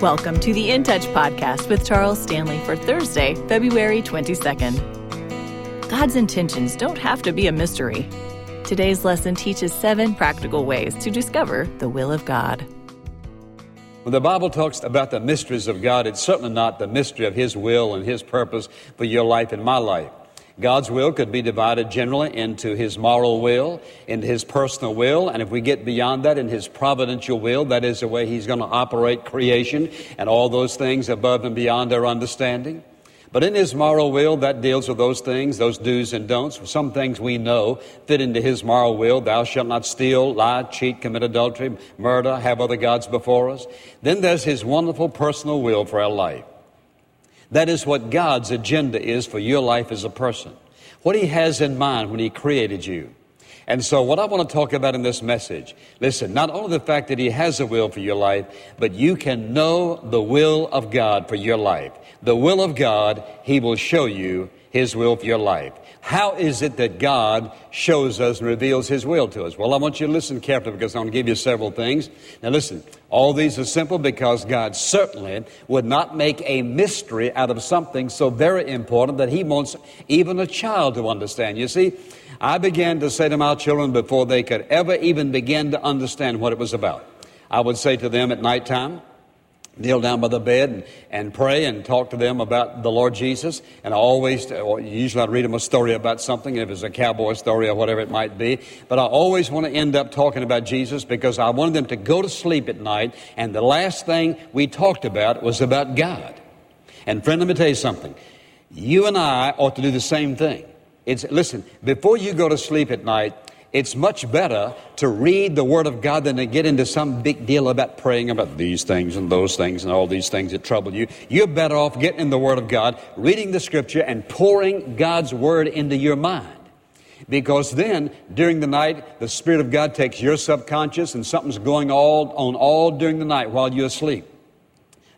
Welcome to the In Touch podcast with Charles Stanley for Thursday, February 22nd. God's intentions don't have to be a mystery. Today's lesson teaches seven practical ways to discover the will of God. When the Bible talks about the mysteries of God, it's certainly not the mystery of His will and His purpose for your life and my life. God's will could be divided generally into His moral will, into His personal will, and if we get beyond that, in His providential will, that is the way He's going to operate creation and all those things above and beyond our understanding. But in His moral will, that deals with those things, those do's and don'ts. Some things we know fit into His moral will. Thou shalt not steal, lie, cheat, commit adultery, murder, have other gods before us. Then there's His wonderful personal will for our life. That is what God's agenda is for your life as a person. What He has in mind when He created you. And so, what I want to talk about in this message, listen, not only the fact that He has a will for your life, but you can know the will of God for your life. The will of God, He will show you His will for your life. How is it that God shows us and reveals His will to us? Well, I want you to listen carefully because I'm going to give you several things. Now, listen, all these are simple because God certainly would not make a mystery out of something so very important that He wants even a child to understand. You see, I began to say to my children before they could ever even begin to understand what it was about. I would say to them at nighttime, kneel down by the bed and, and pray and talk to them about the Lord Jesus. And I always, usually I'd read them a story about something, if it's a cowboy story or whatever it might be. But I always want to end up talking about Jesus because I wanted them to go to sleep at night. And the last thing we talked about was about God. And friend, let me tell you something. You and I ought to do the same thing. It's, listen, before you go to sleep at night, it's much better to read the Word of God than to get into some big deal about praying about these things and those things and all these things that trouble you. You're better off getting in the Word of God, reading the Scripture, and pouring God's Word into your mind. Because then, during the night, the Spirit of God takes your subconscious and something's going all, on all during the night while you're asleep.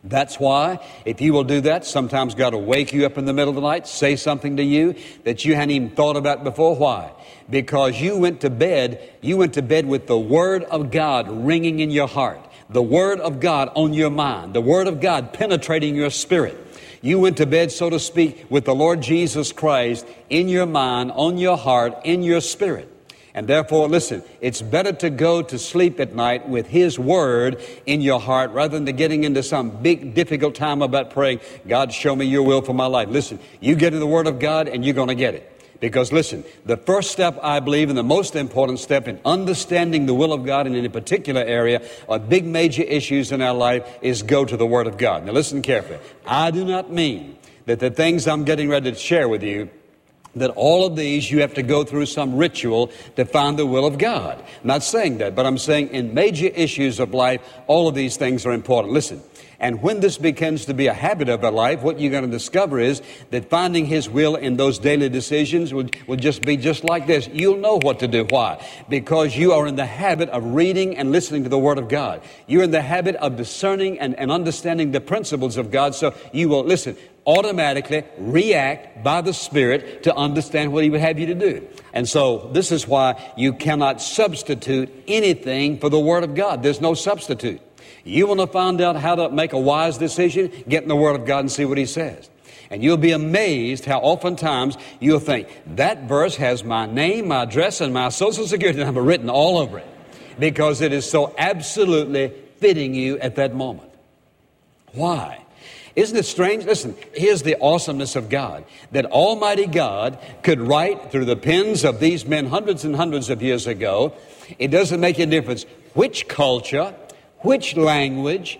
That's why, if you will do that, sometimes God will wake you up in the middle of the night, say something to you that you hadn't even thought about before. Why? Because you went to bed, you went to bed with the Word of God ringing in your heart, the Word of God on your mind, the Word of God penetrating your spirit. You went to bed, so to speak, with the Lord Jesus Christ in your mind, on your heart, in your spirit. And therefore, listen, it's better to go to sleep at night with His Word in your heart rather than getting into some big, difficult time about praying, God, show me your will for my life. Listen, you get in the Word of God and you're going to get it. Because listen, the first step, I believe, and the most important step in understanding the will of God in any particular area or big major issues in our life is go to the Word of God. Now listen carefully. I do not mean that the things I'm getting ready to share with you that all of these you have to go through some ritual to find the will of God. I'm not saying that, but I'm saying in major issues of life, all of these things are important. Listen, and when this begins to be a habit of our life, what you're going to discover is that finding His will in those daily decisions will, will just be just like this. You'll know what to do. Why? Because you are in the habit of reading and listening to the Word of God. You're in the habit of discerning and, and understanding the principles of God. So you will, listen, automatically react by the Spirit to understand what He would have you to do. And so this is why you cannot substitute anything for the Word of God. There's no substitute. You want to find out how to make a wise decision? Get in the Word of God and see what He says. And you'll be amazed how oftentimes you'll think, that verse has my name, my address, and my social security number written all over it. Because it is so absolutely fitting you at that moment. Why? Isn't it strange? Listen, here's the awesomeness of God that Almighty God could write through the pens of these men hundreds and hundreds of years ago. It doesn't make a difference which culture, which language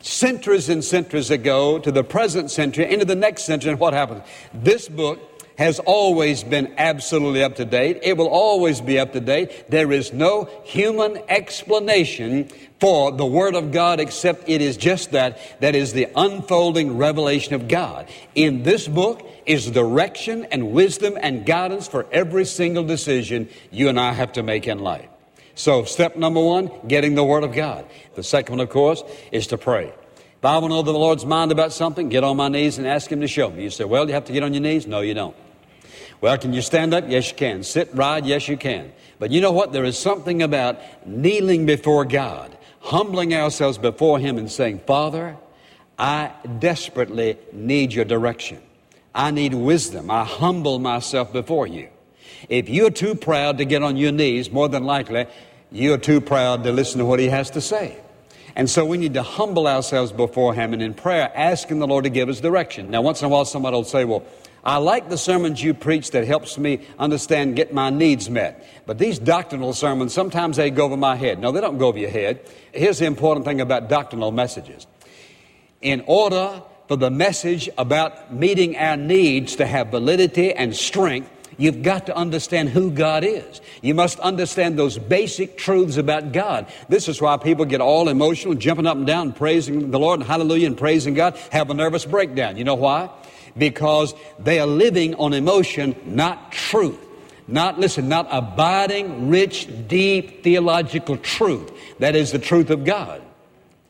centuries and centuries ago to the present century into the next century and what happens this book has always been absolutely up to date. It will always be up to date. There is no human explanation for the Word of God except it is just that. That is the unfolding revelation of God. In this book is direction and wisdom and guidance for every single decision you and I have to make in life. So, step number one, getting the Word of God. The second one, of course, is to pray. If I want to know the Lord's mind about something, get on my knees and ask Him to show me. You say, well, you have to get on your knees? No, you don't. Well, can you stand up? Yes, you can. Sit, ride? Yes, you can. But you know what? There is something about kneeling before God, humbling ourselves before Him and saying, Father, I desperately need your direction. I need wisdom. I humble myself before you. If you're too proud to get on your knees, more than likely, you're too proud to listen to what he has to say. And so we need to humble ourselves before him and in prayer, asking the Lord to give us direction. Now, once in a while, somebody will say, Well, I like the sermons you preach that helps me understand, get my needs met. But these doctrinal sermons, sometimes they go over my head. No, they don't go over your head. Here's the important thing about doctrinal messages. In order for the message about meeting our needs to have validity and strength, You've got to understand who God is. You must understand those basic truths about God. This is why people get all emotional, jumping up and down, praising the Lord, and hallelujah, and praising God, have a nervous breakdown. You know why? Because they are living on emotion, not truth. Not, listen, not abiding, rich, deep theological truth. That is the truth of God.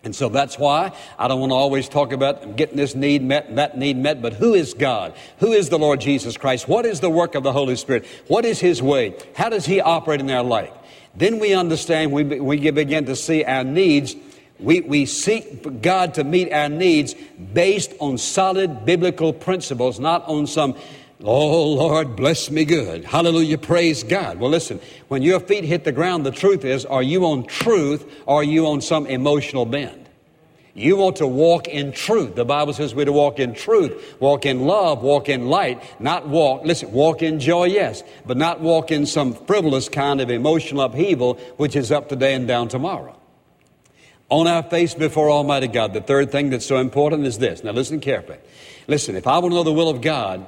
And so that's why I don't want to always talk about getting this need met and that need met, but who is God? Who is the Lord Jesus Christ? What is the work of the Holy Spirit? What is His way? How does He operate in our life? Then we understand, we, we begin to see our needs we, we seek God to meet our needs based on solid biblical principles, not on some, oh Lord, bless me good. Hallelujah, praise God. Well, listen, when your feet hit the ground, the truth is, are you on truth or are you on some emotional bend? You want to walk in truth. The Bible says we're to walk in truth, walk in love, walk in light, not walk, listen, walk in joy, yes, but not walk in some frivolous kind of emotional upheaval, which is up today and down tomorrow on our face before Almighty God. The third thing that's so important is this. Now listen carefully. Listen, if I want to know the will of God,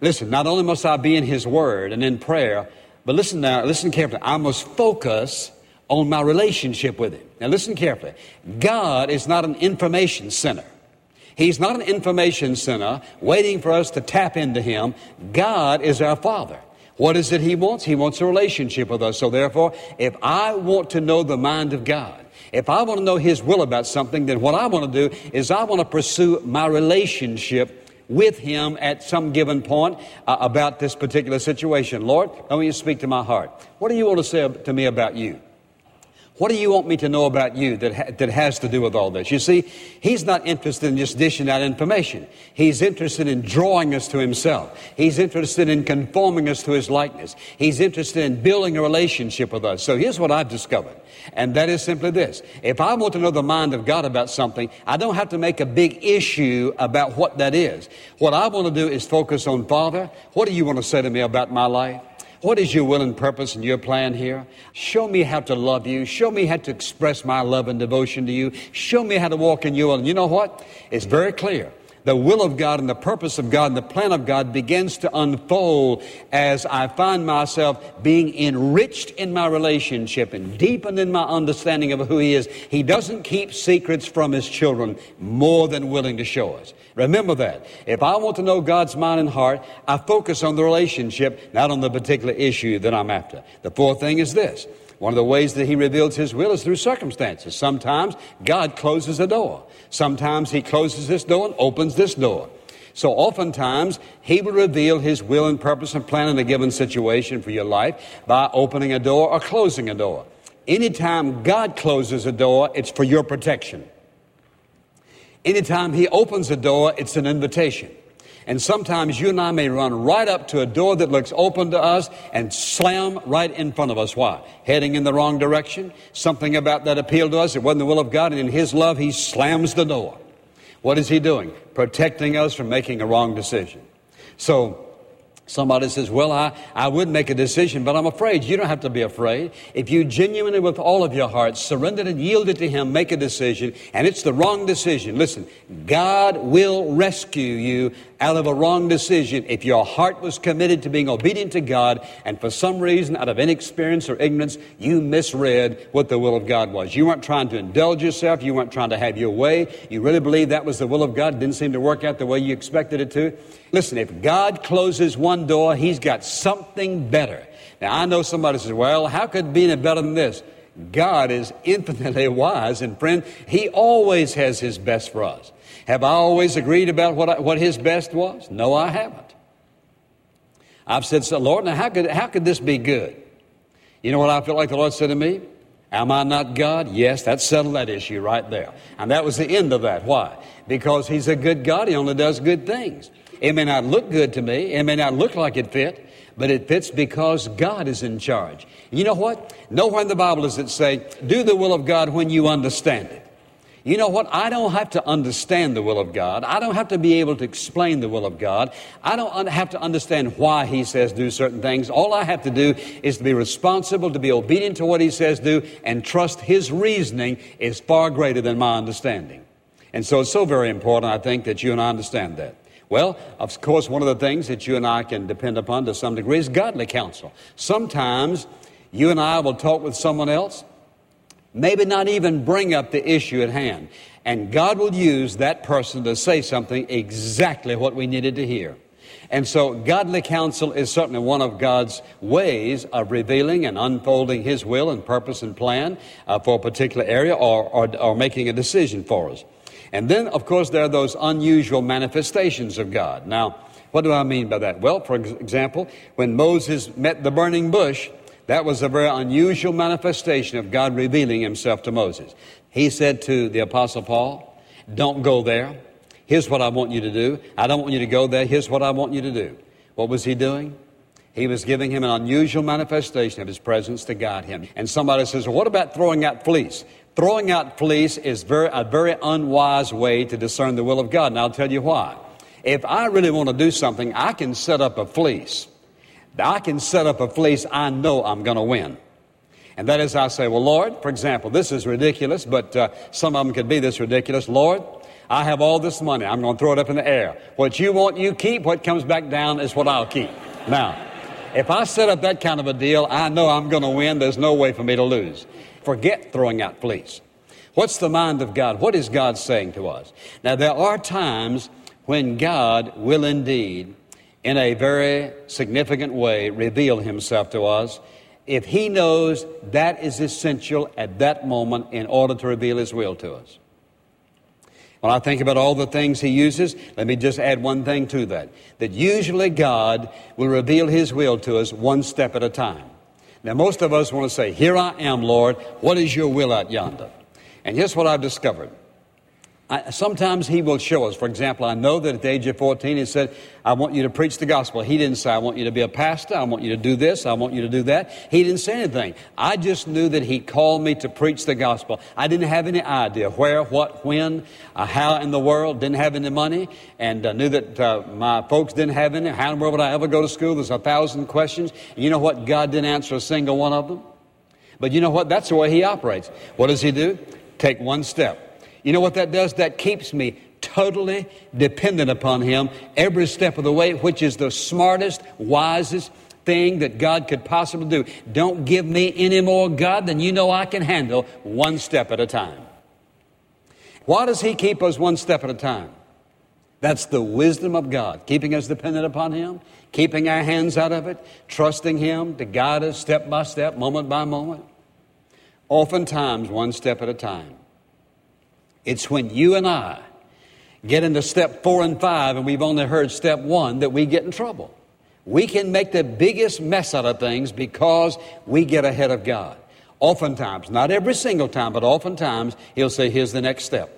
listen, not only must I be in His Word and in prayer, but listen now, listen carefully. I must focus on my relationship with Him. Now listen carefully. God is not an information center. He's not an information center waiting for us to tap into Him. God is our Father. What is it He wants? He wants a relationship with us. So therefore, if I want to know the mind of God, if I want to know His will about something, then what I want to do is I want to pursue my relationship with Him at some given point uh, about this particular situation. Lord, I want you to speak to my heart. What do you want to say to me about you? What do you want me to know about you that, ha- that has to do with all this? You see, he's not interested in just dishing out information. He's interested in drawing us to himself. He's interested in conforming us to his likeness. He's interested in building a relationship with us. So here's what I've discovered. And that is simply this. If I want to know the mind of God about something, I don't have to make a big issue about what that is. What I want to do is focus on, Father, what do you want to say to me about my life? What is your will and purpose and your plan here? Show me how to love you. Show me how to express my love and devotion to you. Show me how to walk in your will. And you know what? It's very clear the will of God and the purpose of God and the plan of God begins to unfold as I find myself being enriched in my relationship and deepened in my understanding of who He is. He doesn't keep secrets from His children more than willing to show us. Remember that. If I want to know God's mind and heart, I focus on the relationship, not on the particular issue that I'm after. The fourth thing is this. One of the ways that he reveals his will is through circumstances. Sometimes God closes a door. Sometimes he closes this door and opens this door. So oftentimes he will reveal his will and purpose and plan in a given situation for your life by opening a door or closing a door. Anytime God closes a door, it's for your protection. Anytime he opens a door, it's an invitation. And sometimes you and I may run right up to a door that looks open to us and slam right in front of us. Why? Heading in the wrong direction. Something about that appealed to us. It wasn't the will of God. And in His love, He slams the door. What is He doing? Protecting us from making a wrong decision. So, Somebody says, Well, I, I would make a decision, but I'm afraid. You don't have to be afraid. If you genuinely, with all of your heart, surrendered and yielded to Him, make a decision, and it's the wrong decision, listen, God will rescue you out of a wrong decision if your heart was committed to being obedient to God, and for some reason, out of inexperience or ignorance, you misread what the will of God was. You weren't trying to indulge yourself, you weren't trying to have your way. You really believed that was the will of God, didn't seem to work out the way you expected it to. Listen, if God closes one door, He's got something better. Now, I know somebody says, well, how could it be any better than this? God is infinitely wise, and friend, He always has His best for us. Have I always agreed about what, I, what His best was? No, I haven't. I've said, so, Lord, now how could, how could this be good? You know what I feel like the Lord said to me? Am I not God? Yes, that settled that issue right there. And that was the end of that. Why? Because He's a good God. He only does good things. It may not look good to me. It may not look like it fit, but it fits because God is in charge. You know what? Nowhere in the Bible does it say, do the will of God when you understand it. You know what? I don't have to understand the will of God. I don't have to be able to explain the will of God. I don't have to understand why He says do certain things. All I have to do is to be responsible, to be obedient to what He says do, and trust His reasoning is far greater than my understanding. And so it's so very important, I think, that you and I understand that. Well, of course, one of the things that you and I can depend upon to some degree is godly counsel. Sometimes you and I will talk with someone else, maybe not even bring up the issue at hand. And God will use that person to say something exactly what we needed to hear. And so, godly counsel is certainly one of God's ways of revealing and unfolding His will and purpose and plan uh, for a particular area or, or, or making a decision for us. And then, of course, there are those unusual manifestations of God. Now, what do I mean by that? Well, for example, when Moses met the burning bush, that was a very unusual manifestation of God revealing himself to Moses. He said to the Apostle Paul, Don't go there. Here's what I want you to do. I don't want you to go there. Here's what I want you to do. What was he doing? He was giving him an unusual manifestation of his presence to guide him. And somebody says, well, What about throwing out fleece? Throwing out fleece is very, a very unwise way to discern the will of God. And I'll tell you why. If I really want to do something, I can set up a fleece. I can set up a fleece I know I'm going to win. And that is, I say, well, Lord, for example, this is ridiculous, but uh, some of them could be this ridiculous. Lord, I have all this money. I'm going to throw it up in the air. What you want, you keep. What comes back down is what I'll keep. Now, if I set up that kind of a deal, I know I'm going to win. There's no way for me to lose. Forget throwing out fleece. What's the mind of God? What is God saying to us? Now, there are times when God will indeed, in a very significant way, reveal himself to us if he knows that is essential at that moment in order to reveal his will to us. When I think about all the things he uses, let me just add one thing to that. That usually God will reveal his will to us one step at a time. Now, most of us want to say, Here I am, Lord. What is your will out yonder? And here's what I've discovered I, sometimes he will show us. For example, I know that at the age of 14, he said, I want you to preach the gospel. He didn't say, I want you to be a pastor. I want you to do this. I want you to do that. He didn't say anything. I just knew that he called me to preach the gospel. I didn't have any idea where, what, when, uh, how in the world. Didn't have any money and uh, knew that uh, my folks didn't have any. How in the world would I ever go to school? There's a thousand questions. And you know what? God didn't answer a single one of them. But you know what? That's the way he operates. What does he do? Take one step. You know what that does? That keeps me totally dependent upon Him every step of the way, which is the smartest, wisest thing that God could possibly do. Don't give me any more, God, than you know I can handle one step at a time. Why does He keep us one step at a time? That's the wisdom of God, keeping us dependent upon Him, keeping our hands out of it, trusting Him to guide us step by step, moment by moment. Oftentimes, one step at a time. It's when you and I get into step four and five and we've only heard step one that we get in trouble. We can make the biggest mess out of things because we get ahead of God. Oftentimes, not every single time, but oftentimes, He'll say, Here's the next step.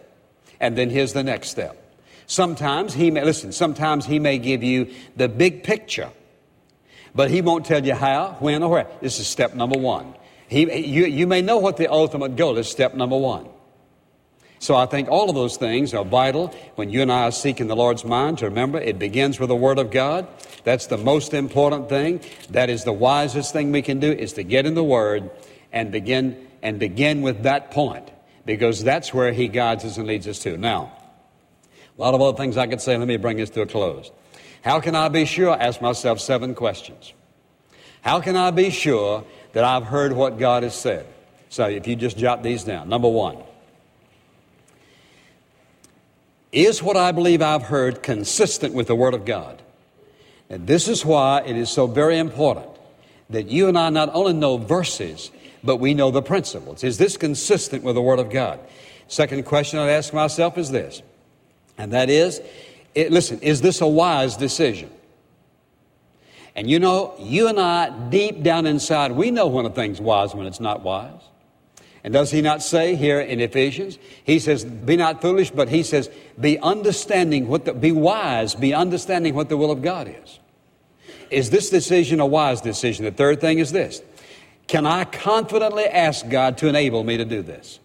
And then here's the next step. Sometimes He may, listen, sometimes He may give you the big picture, but He won't tell you how, when, or where. This is step number one. He, you, you may know what the ultimate goal is, step number one. So I think all of those things are vital when you and I are seeking the Lord's mind to remember it begins with the Word of God. That's the most important thing. That is the wisest thing we can do is to get in the Word and begin and begin with that point because that's where He guides us and leads us to. Now, a lot of other things I could say. Let me bring this to a close. How can I be sure? I ask myself seven questions. How can I be sure that I've heard what God has said? So if you just jot these down. Number one. Is what I believe I've heard consistent with the Word of God? And this is why it is so very important that you and I not only know verses, but we know the principles. Is this consistent with the Word of God? Second question I'd ask myself is this, and that is, it, listen, is this a wise decision? And you know, you and I, deep down inside, we know when a thing's wise when it's not wise. And does he not say here in Ephesians? He says, Be not foolish, but he says, Be understanding what the, be wise, be understanding what the will of God is. Is this decision a wise decision? The third thing is this Can I confidently ask God to enable me to do this?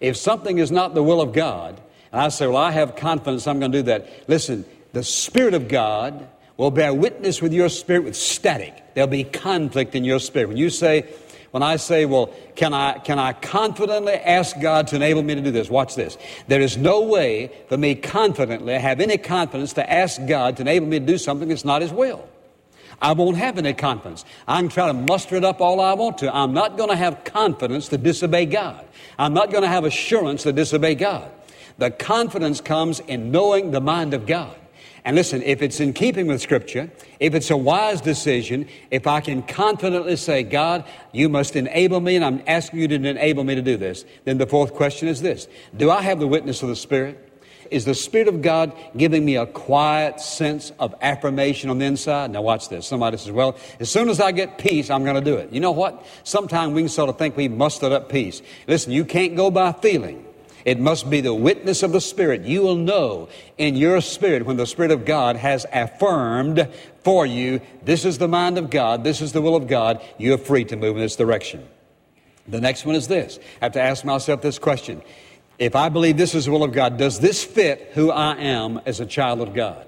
If something is not the will of God, and I say, Well, I have confidence I'm going to do that, listen, the Spirit of God will bear witness with your spirit with static. There'll be conflict in your spirit. When you say, when I say, well, can I, can I confidently ask God to enable me to do this? Watch this. There is no way for me confidently, have any confidence to ask God to enable me to do something that's not His will. I won't have any confidence. I can try to muster it up all I want to. I'm not going to have confidence to disobey God. I'm not going to have assurance to disobey God. The confidence comes in knowing the mind of God. And listen, if it's in keeping with Scripture, if it's a wise decision, if I can confidently say, God, you must enable me, and I'm asking you to enable me to do this, then the fourth question is this Do I have the witness of the Spirit? Is the Spirit of God giving me a quiet sense of affirmation on the inside? Now, watch this. Somebody says, Well, as soon as I get peace, I'm going to do it. You know what? Sometimes we can sort of think we mustered up peace. Listen, you can't go by feeling. It must be the witness of the Spirit. You will know in your spirit when the Spirit of God has affirmed for you, this is the mind of God, this is the will of God, you're free to move in this direction. The next one is this. I have to ask myself this question. If I believe this is the will of God, does this fit who I am as a child of God?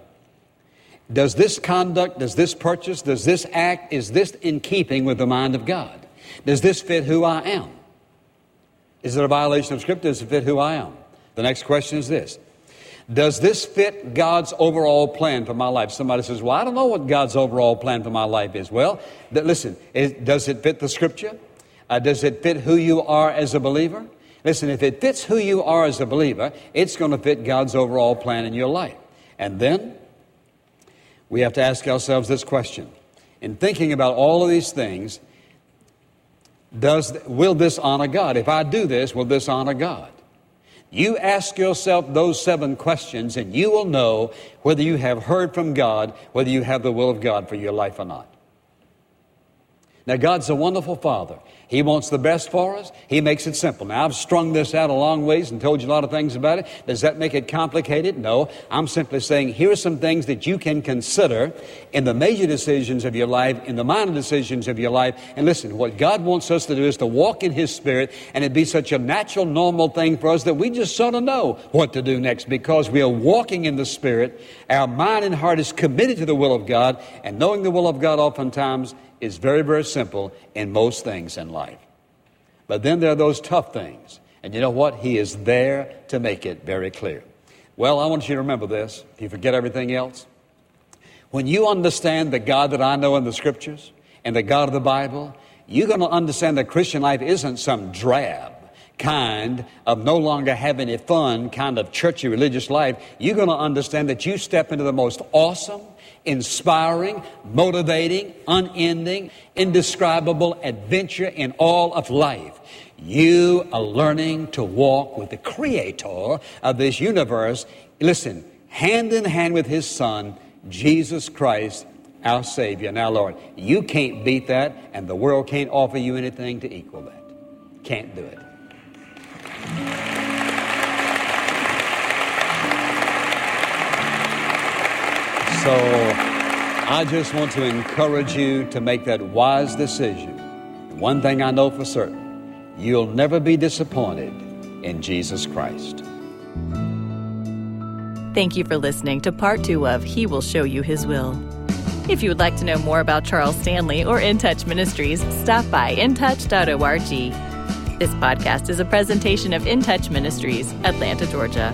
Does this conduct, does this purchase, does this act, is this in keeping with the mind of God? Does this fit who I am? Is it a violation of Scripture? Does it fit who I am? The next question is this Does this fit God's overall plan for my life? Somebody says, Well, I don't know what God's overall plan for my life is. Well, th- listen, is, does it fit the Scripture? Uh, does it fit who you are as a believer? Listen, if it fits who you are as a believer, it's going to fit God's overall plan in your life. And then we have to ask ourselves this question. In thinking about all of these things, does, will this honor God? If I do this, will this honor God? You ask yourself those seven questions and you will know whether you have heard from God, whether you have the will of God for your life or not. Now, God's a wonderful Father. He wants the best for us. He makes it simple. Now, I've strung this out a long ways and told you a lot of things about it. Does that make it complicated? No. I'm simply saying here are some things that you can consider in the major decisions of your life, in the minor decisions of your life. And listen, what God wants us to do is to walk in His Spirit, and it be such a natural, normal thing for us that we just sort of know what to do next because we are walking in the Spirit. Our mind and heart is committed to the will of God, and knowing the will of God oftentimes is very, very simple in most things in life. But then there are those tough things. And you know what? He is there to make it very clear. Well, I want you to remember this, if you forget everything else. When you understand the God that I know in the scriptures and the God of the Bible, you're going to understand that Christian life isn't some drab kind of no longer having any fun kind of churchy religious life. You're going to understand that you step into the most awesome, inspiring, motivating, unending, indescribable adventure in all of life. You are learning to walk with the creator of this universe. Listen, hand in hand with his son, Jesus Christ, our Savior. Now, Lord, you can't beat that, and the world can't offer you anything to equal that. Can't do it. So I just want to encourage you to make that wise decision. One thing I know for certain you'll never be disappointed in Jesus Christ. Thank you for listening to part two of He Will Show You His Will. If you would like to know more about Charles Stanley or In Touch Ministries, stop by intouch.org. This podcast is a presentation of In Touch Ministries, Atlanta, Georgia.